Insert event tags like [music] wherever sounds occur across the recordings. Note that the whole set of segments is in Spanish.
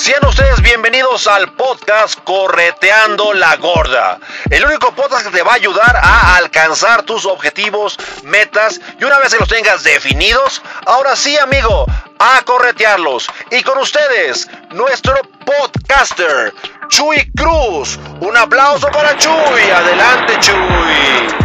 Sean ustedes bienvenidos al podcast Correteando la Gorda. El único podcast que te va a ayudar a alcanzar tus objetivos, metas y una vez que los tengas definidos, ahora sí amigo, a corretearlos. Y con ustedes, nuestro podcaster, Chuy Cruz. Un aplauso para Chuy. Adelante Chuy.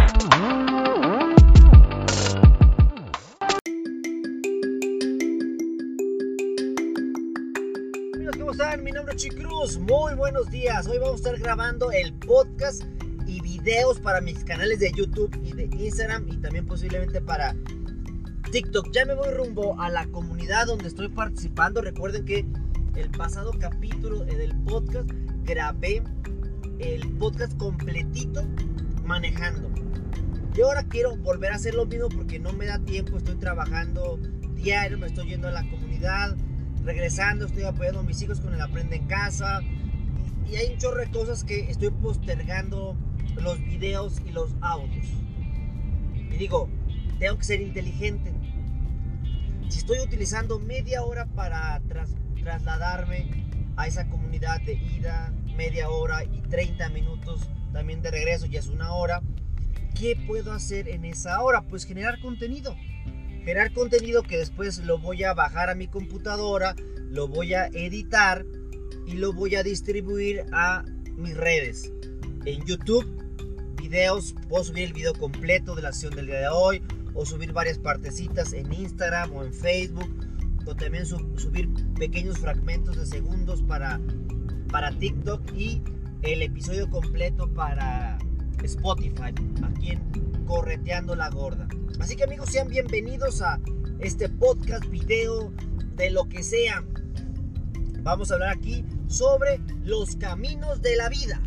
Muy buenos días. Hoy vamos a estar grabando el podcast y videos para mis canales de YouTube y de Instagram y también posiblemente para TikTok. Ya me voy rumbo a la comunidad donde estoy participando. Recuerden que el pasado capítulo del podcast grabé el podcast completito manejando. Y ahora quiero volver a hacer lo mismo porque no me da tiempo. Estoy trabajando diario, me estoy yendo a la comunidad regresando, estoy apoyando a mis hijos con el Aprende en Casa. Y, hay un chorro de cosas que estoy postergando los videos y los audios. Y digo, tengo que ser inteligente. Si estoy utilizando media hora para trasladarme a esa comunidad de ida, media hora y 30 minutos también de regreso, ya es una hora, ¿qué puedo hacer en esa hora? Pues generar contenido generar contenido que después lo voy a bajar a mi computadora, lo voy a editar y lo voy a distribuir a mis redes. En YouTube, videos, puedo subir el video completo de la sesión del día de hoy o subir varias partecitas en Instagram o en Facebook o también subir pequeños fragmentos de segundos para, para TikTok y el episodio completo para Spotify, aquí Correteando la Gorda. Así que amigos, sean bienvenidos a este podcast, video, de lo que sea. Vamos a hablar aquí sobre los caminos de la vida.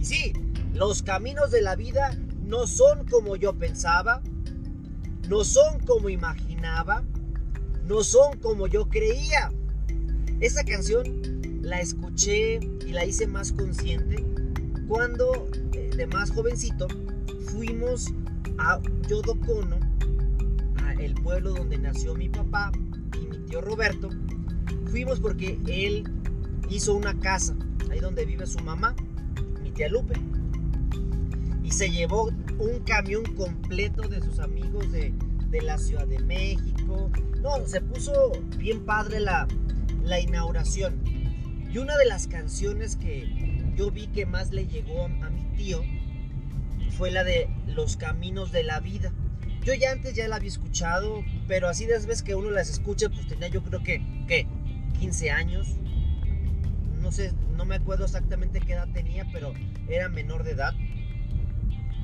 Y sí, los caminos de la vida no son como yo pensaba, no son como imaginaba, no son como yo creía. Esa canción la escuché y la hice más consciente cuando eh, de más jovencito fuimos a Yodocono, a el pueblo donde nació mi papá y mi tío Roberto. Fuimos porque él hizo una casa, ahí donde vive su mamá, mi tía Lupe. Y se llevó un camión completo de sus amigos de, de la Ciudad de México. No, se puso bien padre la, la inauguración. Y una de las canciones que yo vi que más le llegó a mi tío fue la de Los Caminos de la Vida. Yo ya antes ya la había escuchado, pero así de veces que uno las escucha, pues tenía yo creo que, ¿qué? 15 años. No sé, no me acuerdo exactamente qué edad tenía, pero era menor de edad.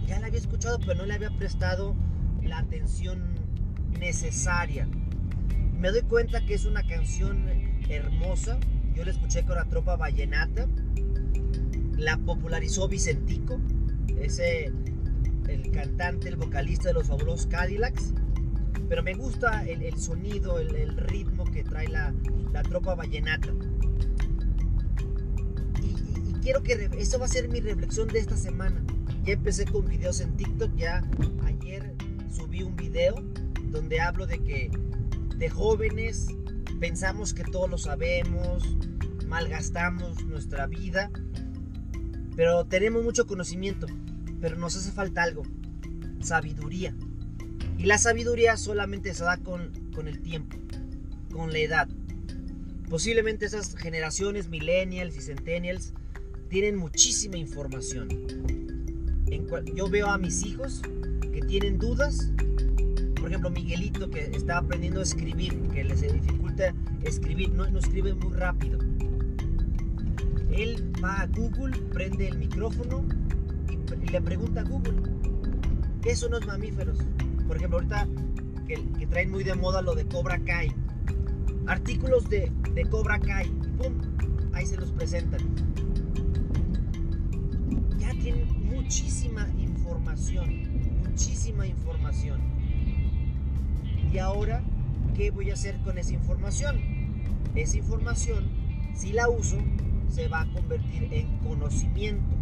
Ya la había escuchado, pero no le había prestado la atención necesaria. Me doy cuenta que es una canción hermosa. Yo la escuché con la tropa vallenata. La popularizó Vicentico ese el cantante, el vocalista de los fabulosos Cadillacs. Pero me gusta el, sonido, el, ritmo que trae la, tropa vallenata. Y, quiero que eso va a ser mi reflexión de esta semana. Ya empecé con videos en TikTok, ya ayer subí un video donde hablo de que de jóvenes pensamos que todo lo sabemos, malgastamos nuestra vida, pero tenemos mucho conocimiento pero nos hace falta algo, sabiduría. Y la sabiduría solamente se da con, con el tiempo, con la edad. Posiblemente esas generaciones millennials y centennials tienen muchísima información. En yo veo a mis hijos que tienen dudas. Por ejemplo, Miguelito que está aprendiendo a escribir, que les dificulta escribir, no, no escribe muy rápido. Él va a Google, prende el micrófono y le pregunta a Google, ¿qué son los mamíferos? Por ejemplo, ahorita que, traen muy de moda lo de Cobra Kai. Artículos de, de Cobra Kai. ¡Pum! Ahí se los presentan. Ya tienen muchísima información. Muchísima información. Y ahora, ¿qué voy a hacer con esa información? Esa información, si la uso, se va a convertir en conocimiento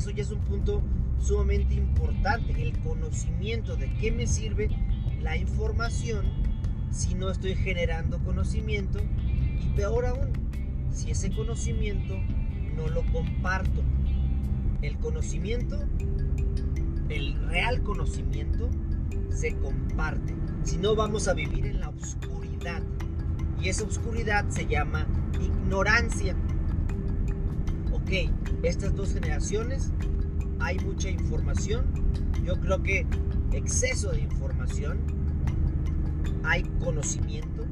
eso ya es un punto sumamente importante, el conocimiento de qué me sirve la información si no estoy generando conocimiento Y peor aún, si ese conocimiento no lo comparto. El conocimiento, el real conocimiento, se comparte. Si no, vamos a vivir en la oscuridad. Y esa oscuridad se llama ignorancia. Ok, estas dos generaciones hay mucha información. Yo creo que exceso de información. Hay conocimiento.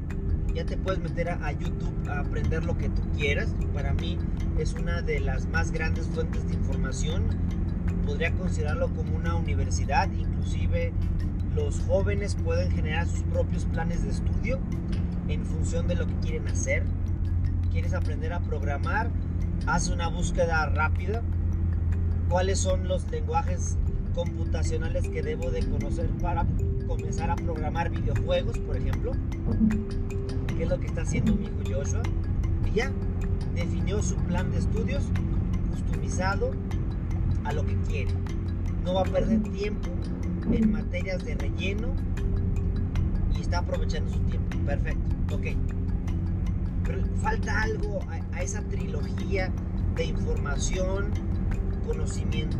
Ya te puedes meter a, YouTube a aprender lo que tú quieras. Para mí es una de las más grandes fuentes de información. Podría considerarlo como una universidad. Inclusive los jóvenes pueden generar sus propios planes de estudio en función de lo que quieren hacer. ¿Quieres aprender a programar? Haz una búsqueda rápida. ¿Cuáles son los lenguajes computacionales que debo de conocer para comenzar a programar videojuegos, por ejemplo? ¿Qué es lo que está haciendo mi hijo Joshua? Y ya, definió su plan de estudios customizado a lo que quiere. No va a perder tiempo en materias de relleno y está aprovechando su tiempo. Perfecto, ok. Pero falta algo a, a esa trilogía de información, conocimiento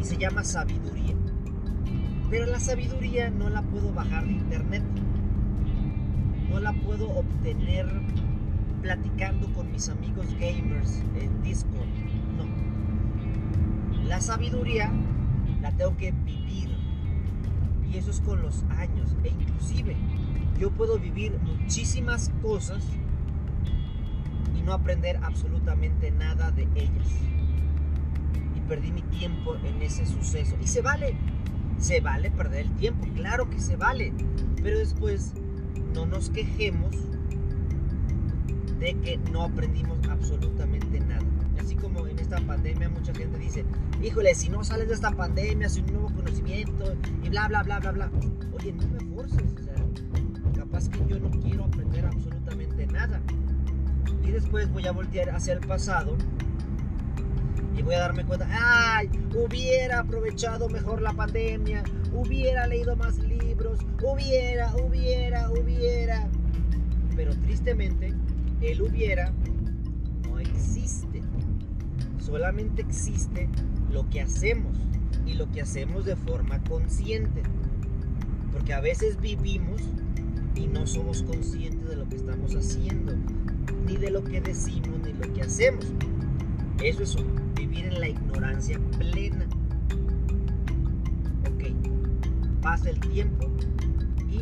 y se llama sabiduría. Pero la sabiduría no la puedo bajar de internet. No la puedo obtener platicando con mis amigos gamers en Discord. No. La sabiduría la tengo que vivir. Y eso es con los años. E inclusive yo puedo vivir muchísimas cosas y no aprender absolutamente nada de ellas. Y perdí mi tiempo en ese suceso. Y se vale. Se vale perder el tiempo. Claro que se vale. Pero después no nos quejemos de que no aprendimos absolutamente nada. Así como en esta pandemia mucha gente dice, híjole, si no sales de esta pandemia sin un nuevo conocimiento y bla, bla, bla, bla, bla. Oye, no me forces, o sea, capaz que yo no quiero aprender absolutamente nada. Y después voy a voltear hacia el pasado y voy a darme cuenta, ay, hubiera aprovechado mejor la pandemia, hubiera leído más libros, hubiera, hubiera, hubiera. Pero tristemente, el hubiera no existe. Solamente existe lo que hacemos y lo que hacemos de forma consciente. Porque a veces vivimos y no somos conscientes de lo que estamos haciendo, ni de lo que decimos, ni lo que hacemos. Eso es vivir en la ignorancia plena. Ok, pasa el tiempo y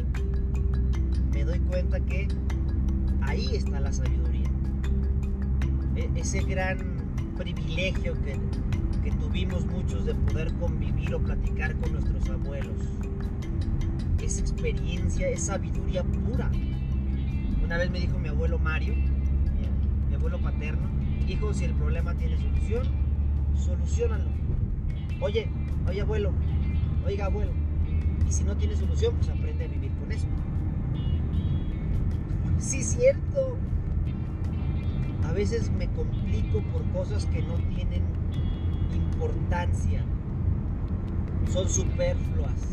me doy cuenta que ahí está la sabiduría. E, ese gran privilegio que, que tuvimos muchos de poder convivir o platicar con nuestros abuelos. Esa experiencia, es sabiduría pura. Una vez me dijo mi abuelo Mario, mi, mi abuelo paterno, hijo, si el problema tiene solución, solucionalo. Oye, oye abuelo, oiga abuelo, y si no tiene solución, pues aprende a vivir con eso. Sí, cierto. A veces me complico por cosas que no tienen importancia. Son superfluas.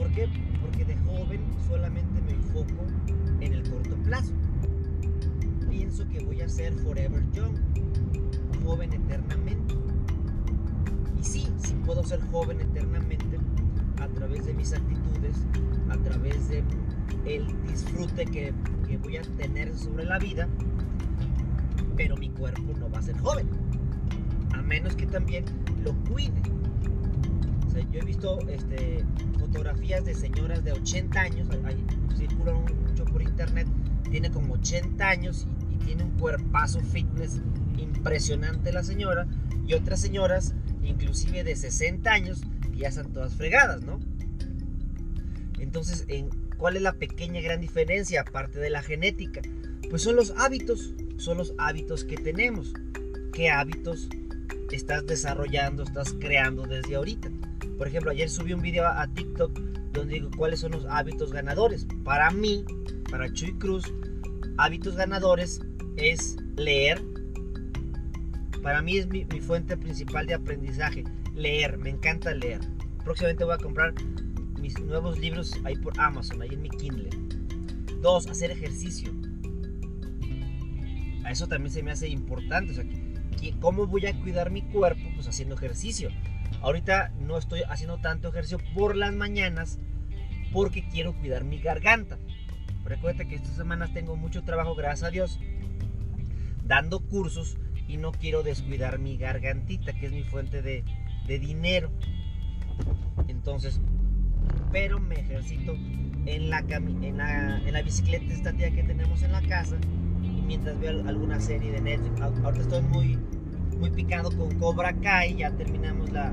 ¿Por qué? Porque de joven solamente me enfoco en el corto plazo. Pienso que voy a ser forever young, joven eternamente. Y sí, sí puedo ser joven eternamente a través de mis actitudes, a través de el disfrute que, que voy a tener sobre la vida, pero mi cuerpo no va a ser joven, a menos que también lo cuide. Yo he visto este, fotografías de señoras de 80 años, ahí circulan mucho por internet, tiene como 80 años y, tiene un cuerpazo fitness impresionante la señora, y otras señoras, inclusive de 60 años, que ya están todas fregadas, ¿no? Entonces, en, ¿cuál es la pequeña gran diferencia aparte de la genética? Pues son los hábitos, son los hábitos que tenemos. ¿Qué hábitos estás desarrollando, estás creando desde ahorita? Por ejemplo, ayer subí un video a, TikTok donde digo cuáles son los hábitos ganadores. Para mí, para Chuy Cruz, hábitos ganadores es leer. Para mí es mi, mi fuente principal de aprendizaje, leer. Me encanta leer. Próximamente voy a comprar mis nuevos libros ahí por Amazon, ahí en mi Kindle. Dos, hacer ejercicio. A eso también se me hace importante. O sea, ¿cómo voy a cuidar mi cuerpo? Pues haciendo ejercicio. Ahorita no estoy haciendo tanto ejercicio por las mañanas porque quiero cuidar mi garganta. Recuerda que estas semanas tengo mucho trabajo, gracias a Dios, dando cursos y no quiero descuidar mi gargantita, que es mi fuente de, dinero. Entonces, pero me ejercito en la, en la, en la bicicleta estativa que tenemos en la casa y mientras veo alguna serie de Netflix. Ahorita estoy muy, muy picado con Cobra Kai, ya terminamos la,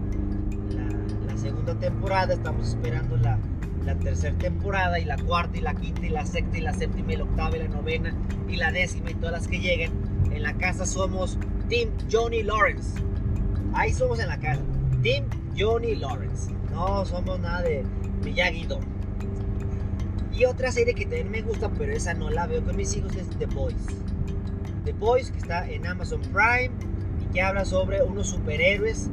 la segunda temporada, estamos esperando la, la tercera temporada y la cuarta y la quinta y la sexta y la séptima y la octava y la novena y la décima y todas las que lleguen. En la casa somos Team Johnny Lawrence. Ahí somos en la casa. Team Johnny Lawrence. No somos nada de Miyagi-Do. Y otra serie que también me gusta, pero esa no la veo con mis hijos, es The Boys. The Boys, que está en Amazon Prime que habla sobre unos superhéroes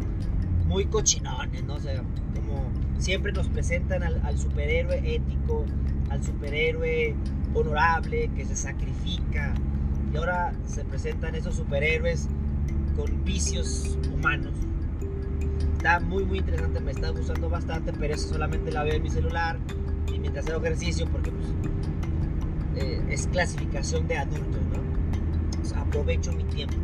muy cochinones, ¿no? sé siempre nos presentan al, superhéroe ético, al superhéroe honorable que se sacrifica. Y ahora se presentan esos superhéroes con vicios humanos. Está muy muy interesante, me está gustando bastante, pero eso solamente la veo en mi celular y mientras hago ejercicio porque pues, eh, es clasificación de adultos, ¿no? aprovecho mi tiempo.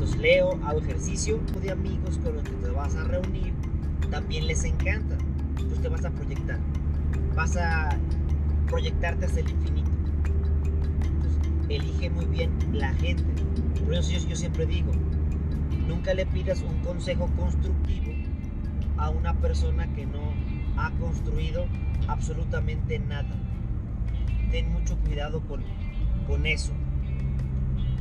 Entonces leo, hago ejercicio de amigos con los que te vas a reunir también les encanta. Entonces te vas a proyectar. Vas a proyectarte hasta el infinito. Entonces, elige muy bien la gente. Por eso yo, yo siempre digo, nunca le pidas un consejo constructivo a una persona que no ha construido absolutamente nada. Ten mucho cuidado con, con eso.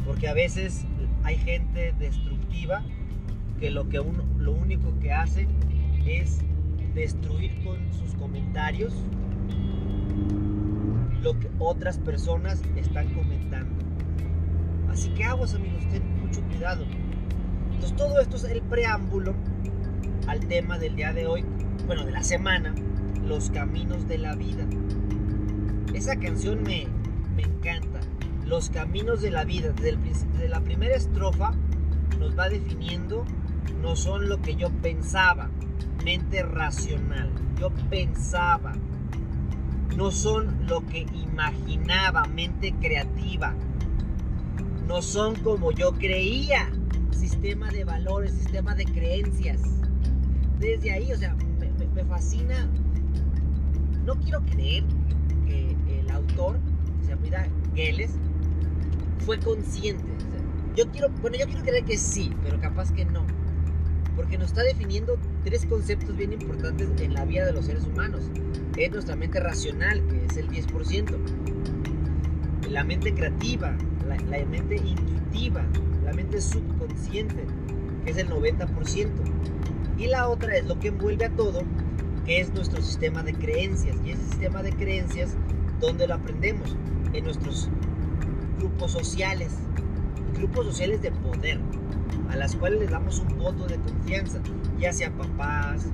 Porque a veces hay gente destructiva que lo, que uno, lo único que hace es destruir con sus comentarios lo que otras personas están comentando. Así que aguas amigos, ten mucho cuidado. Entonces todo esto es el preámbulo al tema del día de hoy, bueno, de la semana, los caminos de la vida. Esa canción me, me encanta. Los caminos de la vida, desde, la primera estrofa nos va definiendo, no son lo que yo pensaba, mente racional. Yo pensaba. No son lo que imaginaba, mente creativa. No son como yo creía. Sistema de valores, sistema de creencias. Desde ahí, o sea, me, fascina. No quiero creer que el autor, se llama Geles, fue consciente. yo quiero, bueno, yo quiero creer que sí, pero capaz que no porque nos está definiendo tres conceptos bien importantes en la vida de los seres humanos. Es nuestra mente racional, que es el 10%, la mente creativa, la, mente intuitiva, la mente subconsciente, que es el 90%, y la otra es lo que envuelve a todo, que es nuestro sistema de creencias, y ese sistema de creencias, ¿dónde lo aprendemos? En nuestros grupos sociales, grupos sociales de poder a las cuales les damos un voto de confianza, ya sea papás,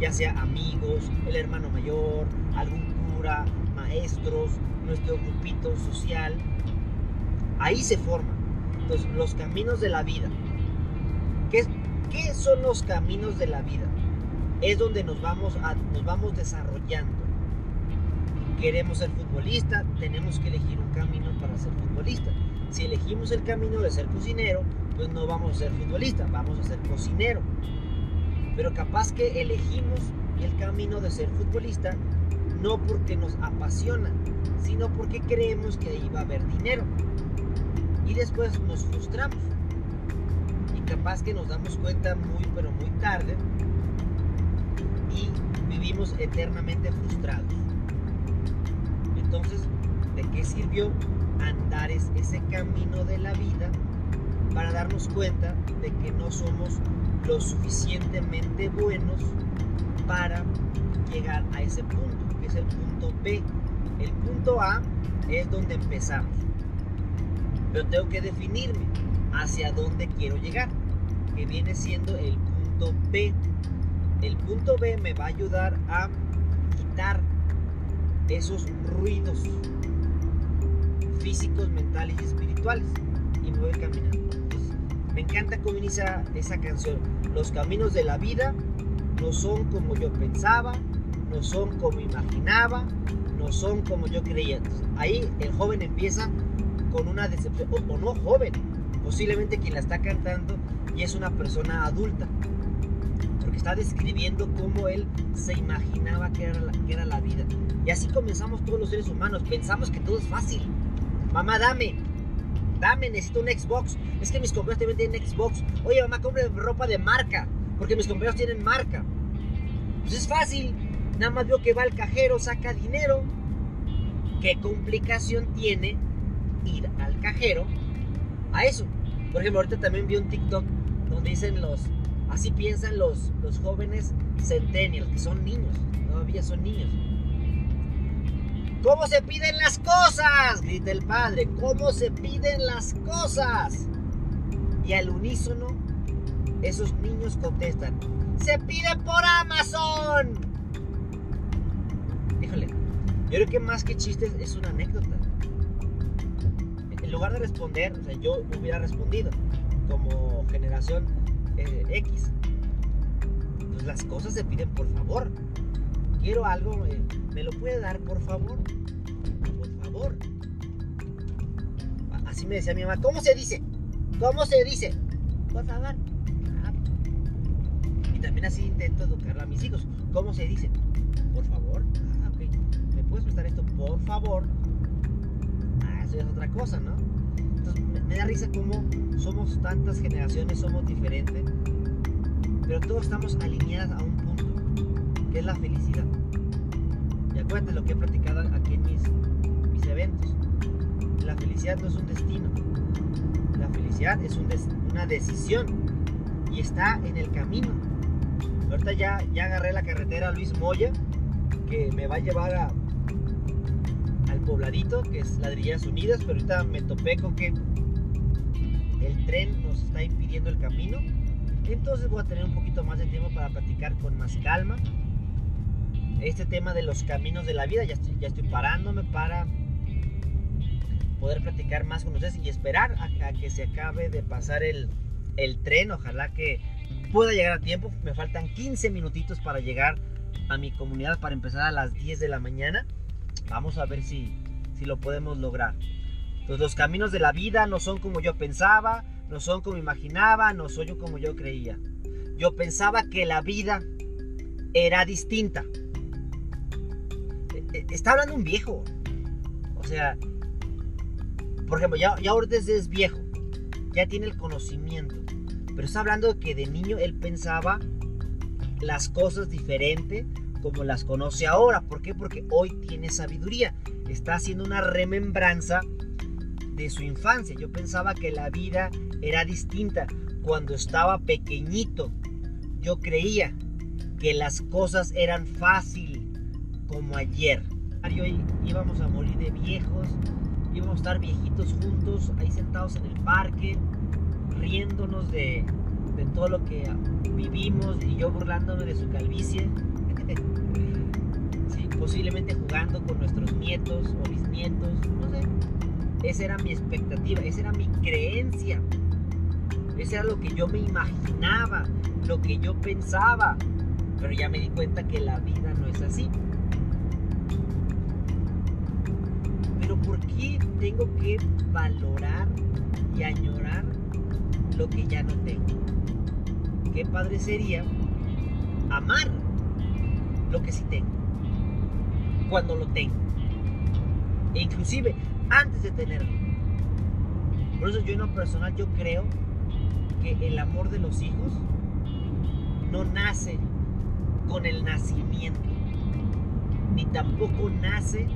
ya sea amigos, el hermano mayor, algún cura, maestros, nuestro grupito social. Ahí se forman Entonces, los caminos de la vida. ¿Qué, ¿Qué, son los caminos de la vida? Es donde nos vamos, a, nos vamos desarrollando. Queremos ser futbolista, tenemos que elegir un camino para ser futbolista. Si elegimos el camino de ser cocinero, pues no vamos a ser futbolista, vamos a ser cocinero. Pero capaz que elegimos el camino de ser futbolista no porque nos apasiona, sino porque creemos que ahí va a haber dinero. Y después nos frustramos. Y capaz que nos damos cuenta muy pero muy tarde y vivimos eternamente frustrados. Entonces, ¿de qué sirvió andar ese camino de la vida para darnos cuenta de que no somos lo suficientemente buenos para llegar a ese punto, que es el punto B. El punto A es donde empezamos. Pero tengo que definirme hacia dónde quiero llegar, que viene siendo el punto B. El punto B me va a ayudar a quitar esos ruidos físicos, mentales y espirituales. Y me voy caminando. me encanta cómo inicia esa canción. Los caminos de la vida no son como yo pensaba, no son como imaginaba, no son como yo creía. ahí el joven empieza con una decepción, o, no joven, posiblemente quien la está cantando y es una persona adulta, porque está describiendo cómo él se imaginaba que era, la, que era la vida. Y así comenzamos todos los seres humanos, pensamos que todo es fácil. Mamá, dame, dame, necesito un Xbox. Es que mis compañeros también tienen Xbox. Oye, mamá, compre ropa de marca, porque mis compañeros tienen marca. Pues es fácil, nada más veo que va al cajero, saca dinero. ¿Qué complicación tiene ir al cajero a eso? Por ejemplo, ahorita también vi un TikTok donde dicen los, así piensan los, los jóvenes centennials, que son niños, todavía son niños. ¿Cómo se piden las cosas? Grita el padre. ¿Cómo se piden las cosas? Y al unísono, esos niños contestan. Se pide por Amazon. Híjole, yo creo que más que chistes es una anécdota. En lugar de responder, o sea, yo hubiera respondido como generación eh, X. Pues las cosas se piden por favor. Quiero algo, eh, ¿me lo puede dar por favor? Por favor. Así me decía mi mamá, ¿cómo se dice? ¿Cómo se dice? Por favor. Ah. Y también así intento educar a mis hijos. ¿Cómo se dice? Por favor puedes prestar esto, por favor? Ah, eso es otra cosa, ¿no? Entonces me, da risa cómo somos tantas generaciones, somos diferentes, pero todos estamos alineados a un es la felicidad. Y acuérdate lo que he platicado aquí en mis, mis eventos. La felicidad no es un destino, la felicidad es una decisión y está en el camino. Ahorita ya, ya agarré la carretera Luis Moya, que me va a llevar a, pobladito, que es Ladrillas Unidas, pero ahorita me topé con que el tren nos está impidiendo el camino. Entonces voy a tener un poquito más de tiempo para platicar con más calma. Este tema de los caminos de la vida, ya estoy, ya estoy parándome para poder platicar más con ustedes y esperar a, que se acabe de pasar el, el tren. Ojalá que pueda llegar a tiempo. Me faltan 15 minutitos para llegar a mi comunidad para empezar a las 10 de la mañana. Vamos a ver si, si lo podemos lograr. Entonces los caminos de la vida no son como yo pensaba, no son como imaginaba, no soy yo como yo creía. Yo pensaba que la vida era distinta. Está hablando un viejo. O sea, por ejemplo, ya, ya ahorita es viejo, ya tiene el conocimiento. Pero está hablando de que de niño él pensaba las cosas diferente como las conoce ahora. ¿Por qué? Porque hoy tiene sabiduría. Está haciendo una remembranza de su infancia. Yo pensaba que la vida era distinta. Cuando estaba pequeñito, yo creía que las cosas eran fácil como ayer. Hoy íbamos a morir de viejos, íbamos a estar viejitos juntos, ahí sentados en el parque, riéndonos de, de todo lo que vivimos y yo burlándome de su calvicie. [laughs] posiblemente jugando con nuestros nietos o bisnietos, no sé. Esa era mi expectativa, esa era mi creencia. Ese era lo que yo me imaginaba, lo que yo pensaba. Pero ya me di cuenta que la vida no es así. Pero ¿por qué tengo que valorar y añorar lo que ya no tengo? Qué padre sería amar lo que sí tengo cuando lo tengo. E inclusive antes de tenerlo. Por eso yo en lo personal yo creo que el amor de los hijos no nace con el nacimiento, ni tampoco nace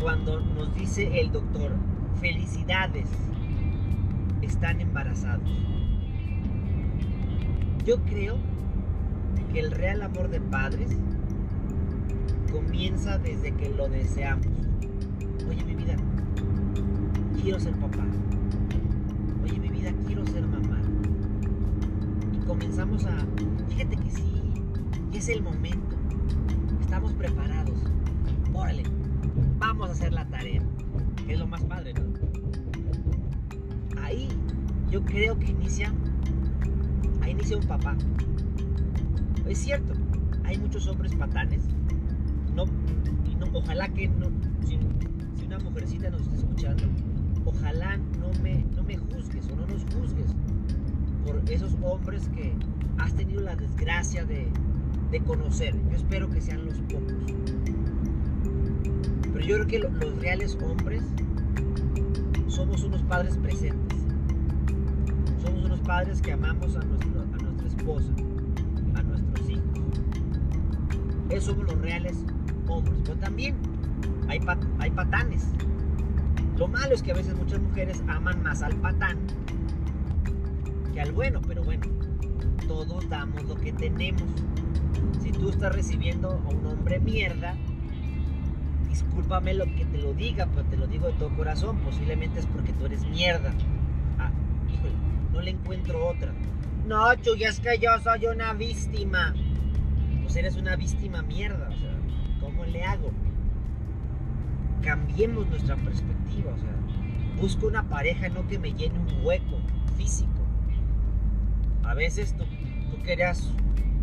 cuando nos dice el doctor, felicidades, están embarazados. Yo creo que el real amor de padres comienza desde que lo deseamos. Oye, mi vida, quiero ser papá. Oye, mi vida, quiero ser mamá. Y comenzamos a, fíjate que sí, es el momento. Estamos preparados. órale, vamos a hacer la tarea, que es lo más padre, ¿no? Ahí yo creo que inicia, inicia un papá. Es cierto, hay muchos hombres patanes, no, y no ojalá que no, si, una mujercita nos está escuchando, ojalá no me, no me juzgues o no nos juzgues por esos hombres que has tenido la desgracia de, de conocer. Yo espero que sean los pocos. Pero yo creo que lo- los reales hombres somos unos padres presentes. Somos unos padres que amamos a, nuestro- a nuestra esposa, a nuestros hijos. Esos somos los reales hombres. Pero también hay, pa- hay patanes. Lo malo es que a veces muchas mujeres aman más al patán que al bueno, pero bueno, todos damos lo que tenemos. Si tú estás recibiendo a un hombre mierda, discúlpame lo que te lo diga, pero te lo digo de todo corazón, posiblemente es porque tú eres mierda. Ah, híjole, no le encuentro otra. No, Chuy, es que yo soy una víctima. Pues eres una víctima mierda, o sea, ¿cómo le hago? Cambiemos nuestra perspectiva, o sea, busco una pareja no que me llene un hueco físico. A veces tú, querías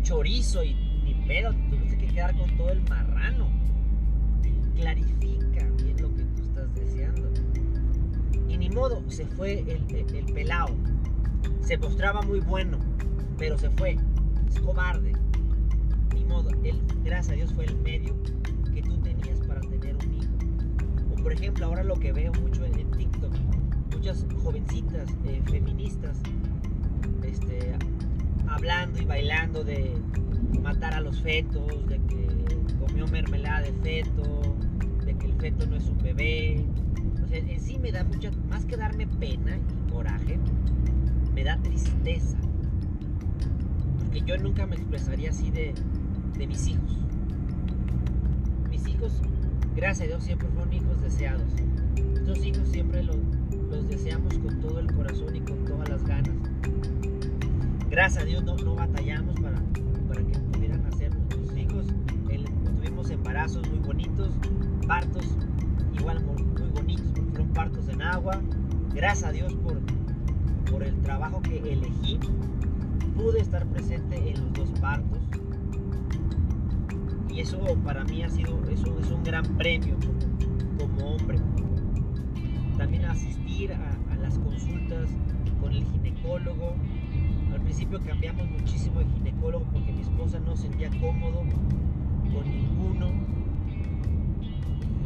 chorizo y ni pedo, te tuviste que quedar con todo el marrano. Clarifica bien lo que tú estás deseando. Y ni modo, se fue el, el, el pelao. Se mostraba muy bueno, pero se fue. Es cobarde. Ni modo, él, gracias a Dios, fue el medio que tú tenías para tener un hijo. O por ejemplo, ahora lo que veo mucho en, en TikTok, muchas jovencitas eh, feministas este, hablando y bailando de matar a los fetos, de que comió mermelada de feto, de que el feto no es un bebé. O sea, en sí me da mucha, más que darme pena y coraje, me da tristeza. Porque yo nunca me expresaría así de, de mis hijos. Mis hijos, gracias a Dios, siempre fueron hijos deseados. Estos hijos siempre los, los deseamos con todo el corazón y con gracias a Dios no, no batallamos para, para que pudieran hacer nuestros hijos. Tuvimos embarazos muy bonitos, partos igual muy, bonitos, porque fueron partos en agua. Gracias a Dios por, por el trabajo que elegí. Pude estar presente en los dos partos. Y eso para mí ha sido eso es un gran premio como, hombre. También asistir a, las consultas con el ginecólogo, principio cambiamos muchísimo de ginecólogo porque mi esposa no se sentía cómodo con ninguno.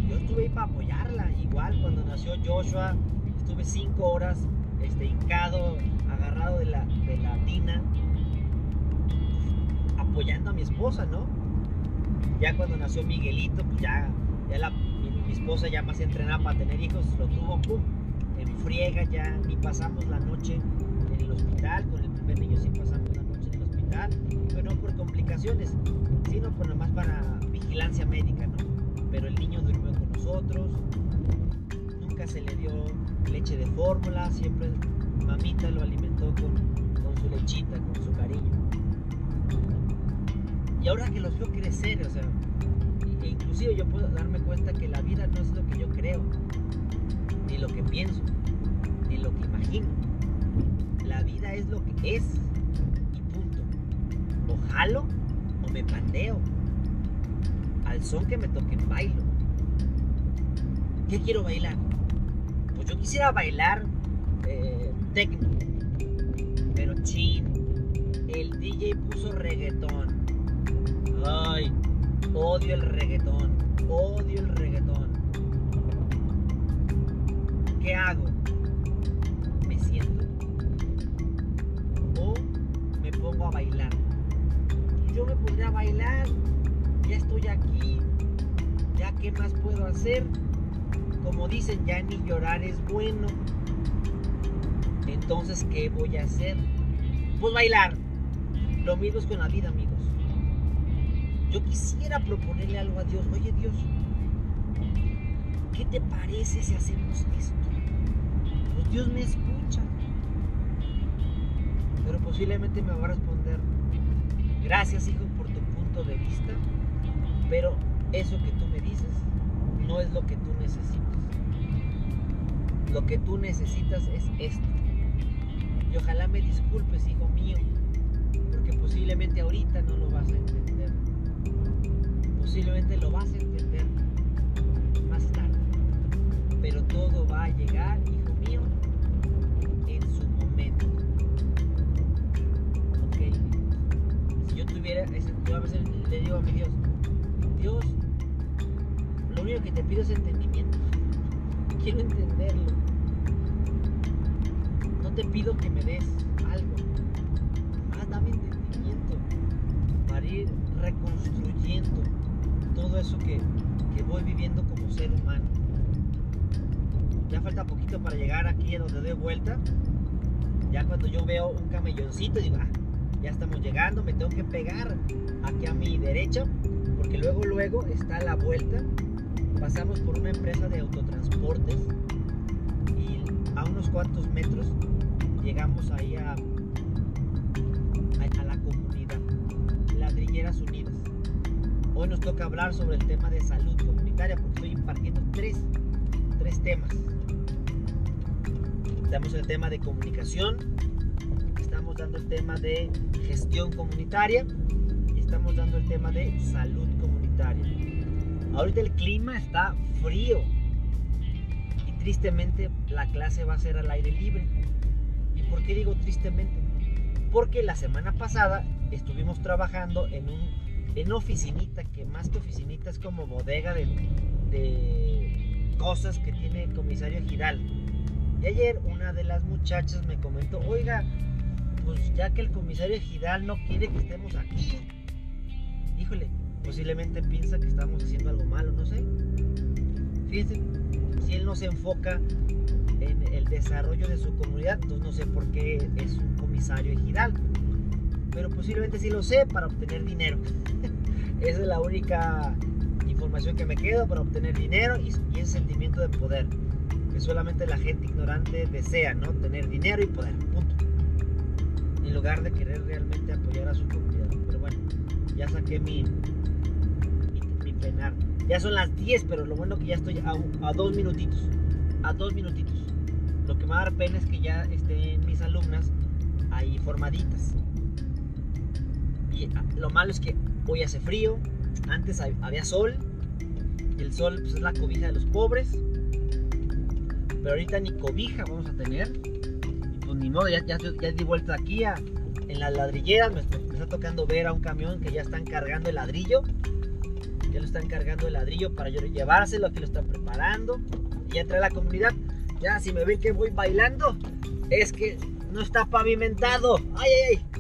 Yo estuve ahí para apoyarla. Igual cuando nació Joshua, estuve cinco horas este, hincado, agarrado de la, de la tina, apoyando a mi esposa, ¿no? Ya cuando nació Miguelito, pues ya, ya la, mi, mi esposa ya más entrenada para tener hijos, lo tuvo, en friega ya, ni pasamos la noche en el hospital, con el primer niño sí pasamos la noche en el hospital, pero no por complicaciones, sino por nomás para vigilancia médica, ¿no? Pero el niño durmió con nosotros, nunca se le dio leche de fórmula, siempre mamita lo alimentó con, con su lechita, con su cariño. Y ahora que los veo crecer, o sea, e inclusive yo puedo darme cuenta que la vida no es lo que yo creo, ni lo que pienso, ni lo que imagino. Es lo que es y punto. O jalo o me pandeo. Al son que me toque bailo. ¿Qué quiero bailar? Pues yo quisiera bailar eh, techno. Pero chin. El DJ puso reggaetón. Ay, odio el reggaetón. Odio el reggaetón. ¿Qué hago? Podría bailar. Ya estoy aquí. Ya qué más puedo hacer. Como dicen, ya ni llorar es bueno. Entonces, ¿qué voy a hacer? Pues bailar. Lo mismo es con la vida, amigos. Yo quisiera proponerle algo a Dios. Oye, Dios, ¿qué te parece si hacemos esto? Pues Dios me escucha. Pero posiblemente me va a responder, gracias hijo por de vista, pero eso que tú me dices no es lo que tú necesitas. Lo que tú necesitas es esto. Y ojalá me disculpes, hijo mío, porque posiblemente ahorita no lo vas a entender. Posiblemente lo vas a entender más tarde. Pero todo va a llegar, hijo mío, yo tuviera, yo a veces le digo a mi Dios, Dios, lo único que te pido es entendimiento. Quiero entenderlo. No te pido que me des algo. Más dame entendimiento para ir reconstruyendo todo eso que, que voy viviendo como ser humano. Ya falta poquito para llegar aquí a donde doy vuelta. Ya cuando yo veo un camelloncito, digo, ah, ya estamos llegando, me tengo que pegar aquí a mi derecha, porque luego, luego está la vuelta. Pasamos por una empresa de autotransportes y a unos cuantos metros llegamos ahí a, a, la comunidad, Ladrilleras Unidas. Hoy nos toca hablar sobre el tema de salud comunitaria porque estoy impartiendo tres, tres temas. En el tema de comunicación, dando el tema de gestión comunitaria y estamos dando el tema de salud comunitaria. Ahorita el clima está frío y tristemente la clase va a ser al aire libre. ¿Y por qué digo tristemente? Porque la semana pasada estuvimos trabajando en un en oficinita que más que oficinita es como bodega de, de cosas que tiene el comisario Giral. Y ayer una de las muchachas me comentó, oiga, pues ya que el comisario Giral no quiere que estemos aquí, híjole, posiblemente piensa que estamos haciendo algo malo, no sé. Fíjense, si él no se enfoca en el desarrollo de su comunidad, entonces no sé por qué es un comisario Giral. Pero posiblemente sí lo sé para obtener dinero. [laughs] Esa es la única información que me quedo para obtener dinero y, y ese sentimiento de poder que solamente la gente ignorante desea, ¿no? Tener dinero y poder. Lugar de querer realmente apoyar a su comunidad. Pero bueno, ya saqué mi, mi, mi penar. Ya son las 10, pero lo bueno que ya estoy a, a dos minutitos. A dos minutitos. Lo que me va a dar pena es que ya estén mis alumnas ahí formaditas. Y lo malo es que hoy hace frío, antes había sol, el sol pues, es la cobija de los pobres, pero ahorita ni cobija vamos a tener, pues ni modo, ya, ya, ya di vuelta aquí a, en las ladrilleras, me, está tocando ver a un camión que ya están cargando el ladrillo, ya lo están cargando el ladrillo para yo llevárselo, aquí lo están preparando, y ya entra la comunidad, ya si me ven que voy bailando, es que no está pavimentado, ay, ay, ay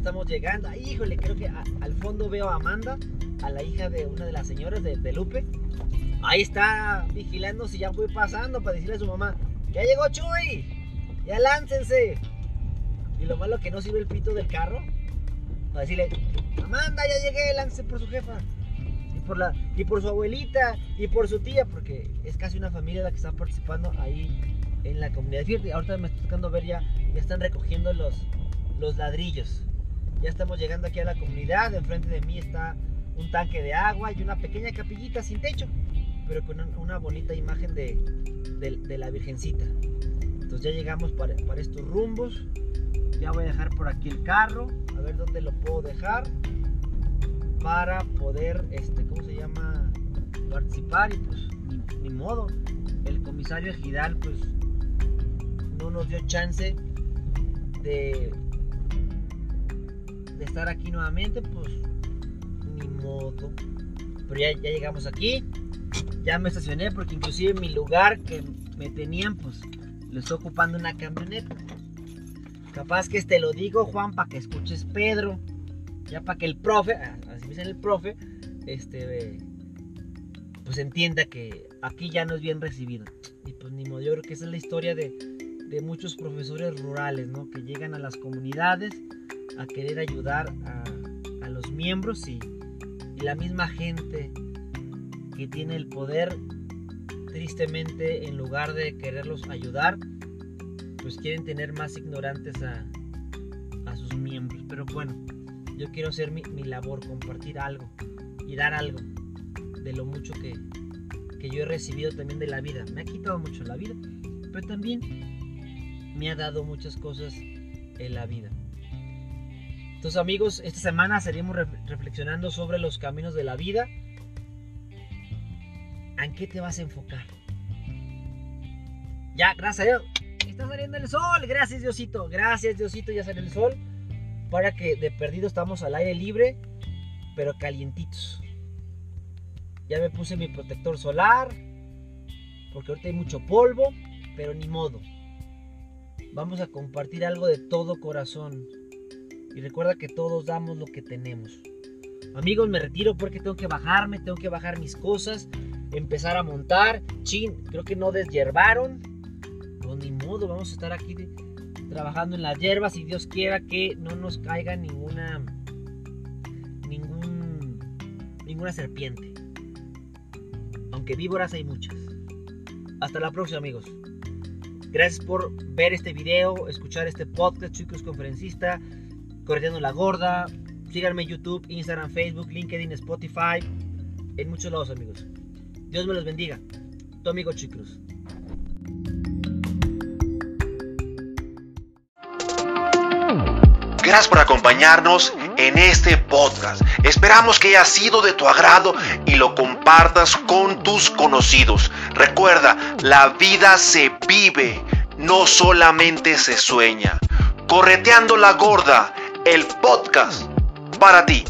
estamos llegando. Ay, híjole, creo que al fondo veo a Amanda, a la hija de una de las señoras de, de, Lupe. Ahí está vigilando si ya voy pasando para decirle a su mamá, ya llegó Chuy, ya láncense. Y lo malo que no sirve el pito del carro. Para decirle, Amanda, ya llegué, láncese por su jefa. Y por, la, y por su abuelita, y por su tía, porque es casi una familia la que está participando ahí en la comunidad. Fíjate, ahorita me estoy tocando ver ya, ya están recogiendo los, los ladrillos. Ya estamos llegando aquí a la comunidad. Enfrente de mí está un tanque de agua y una pequeña capillita sin techo, pero con una bonita imagen de, de la Virgencita. Entonces ya llegamos para, estos rumbos. Ya voy a dejar por aquí el carro, a ver dónde lo puedo dejar para poder, este, ¿cómo se llama? Participar y pues ni, ni modo. El comisario Gidal pues no nos dio chance de de estar aquí nuevamente, pues ni modo. Pero ya, ya llegamos aquí, ya me estacioné porque inclusive mi lugar que me tenían, pues lo estoy ocupando una camioneta. Capaz que te lo digo, Juan, para que escuches Pedro, ya para que el profe, así me dicen el profe, este, pues entienda que aquí ya no es bien recibido. Y pues ni modo, yo creo que esa es la historia de, de muchos profesores rurales, ¿no? Que llegan a las comunidades a querer ayudar a, a los miembros y, y, la misma gente que tiene el poder, tristemente, en lugar de quererlos ayudar, pues quieren tener más ignorantes a, a sus miembros. Pero bueno, yo quiero hacer mi, mi labor, compartir algo y dar algo. de lo mucho que, que yo he recibido también de la vida. Me ha quitado mucho la vida, pero también me ha dado muchas cosas en la vida. Entonces amigos, esta semana seguimos reflexionando sobre los caminos de la vida. ¿En qué te vas a enfocar? Ya, gracias a Dios. Está saliendo el sol. Gracias Diosito. Gracias Diosito. Ya sale el sol. Para que de perdido estamos al aire libre. Pero calientitos. Ya me puse mi protector solar. Porque ahorita hay mucho polvo. Pero ni modo. Vamos a compartir algo de todo corazón. Y recuerda que todos damos lo que tenemos. Amigos, me retiro porque tengo que bajarme, tengo que bajar mis cosas, empezar a montar. Chin, creo que no deshiervaron. Pues ni modo, vamos a estar aquí trabajando en las hierbas y Dios quiera que no nos caiga ninguna ningún ninguna serpiente. Aunque víboras hay muchas. Hasta la próxima, amigos. Gracias por ver este video, escuchar este podcast, chicos conferencista, corriendo la gorda. Síganme en YouTube, Instagram, Facebook, LinkedIn, Spotify, en muchos lados, amigos. Dios me los bendiga. Tu amigo Chicruz. Gracias por acompañarnos en este podcast. Esperamos que haya sido de tu agrado y lo compartas con tus conocidos. Recuerda, la vida se vive, no solamente se sueña. Correteando la gorda, el podcast para ti.